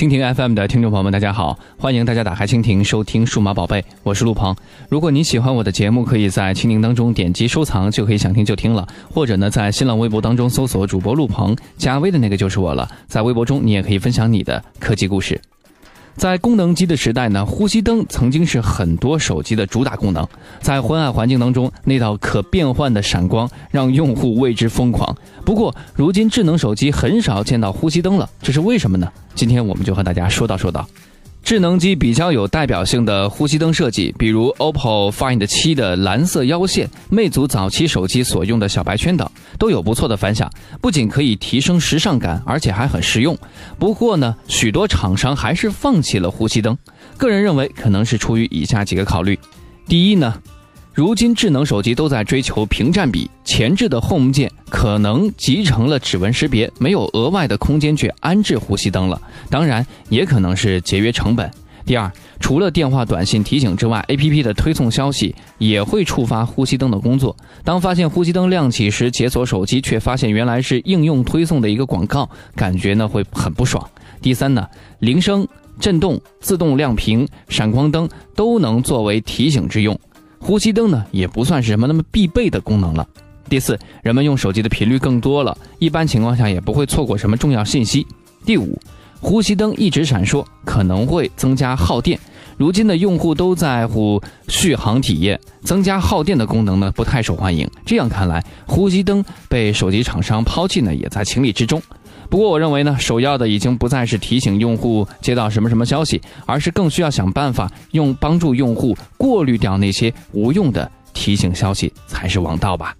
蜻蜓 FM 的听众朋友们，大家好！欢迎大家打开蜻蜓收听《数码宝贝》，我是陆鹏。如果你喜欢我的节目，可以在蜻蜓当中点击收藏，就可以想听就听了。或者呢，在新浪微博当中搜索主播陆鹏，加微的那个就是我了。在微博中，你也可以分享你的科技故事。在功能机的时代呢，呼吸灯曾经是很多手机的主打功能。在昏暗环境当中，那道可变换的闪光让用户为之疯狂。不过，如今智能手机很少见到呼吸灯了，这是为什么呢？今天我们就和大家说道说道。智能机比较有代表性的呼吸灯设计，比如 OPPO Find 七的蓝色腰线，魅族早期手机所用的小白圈等，都有不错的反响。不仅可以提升时尚感，而且还很实用。不过呢，许多厂商还是放弃了呼吸灯。个人认为，可能是出于以下几个考虑：第一呢。如今智能手机都在追求屏占比，前置的 Home 键可能集成了指纹识别，没有额外的空间去安置呼吸灯了。当然，也可能是节约成本。第二，除了电话、短信提醒之外，APP 的推送消息也会触发呼吸灯的工作。当发现呼吸灯亮起时，解锁手机却发现原来是应用推送的一个广告，感觉呢会很不爽。第三呢，铃声、震动、自动亮屏、闪光灯都能作为提醒之用。呼吸灯呢，也不算是什么那么必备的功能了。第四，人们用手机的频率更多了，一般情况下也不会错过什么重要信息。第五，呼吸灯一直闪烁可能会增加耗电。如今的用户都在乎续航体验，增加耗电的功能呢不太受欢迎。这样看来，呼吸灯被手机厂商抛弃呢，也在情理之中。不过，我认为呢，首要的已经不再是提醒用户接到什么什么消息，而是更需要想办法用帮助用户过滤掉那些无用的提醒消息才是王道吧。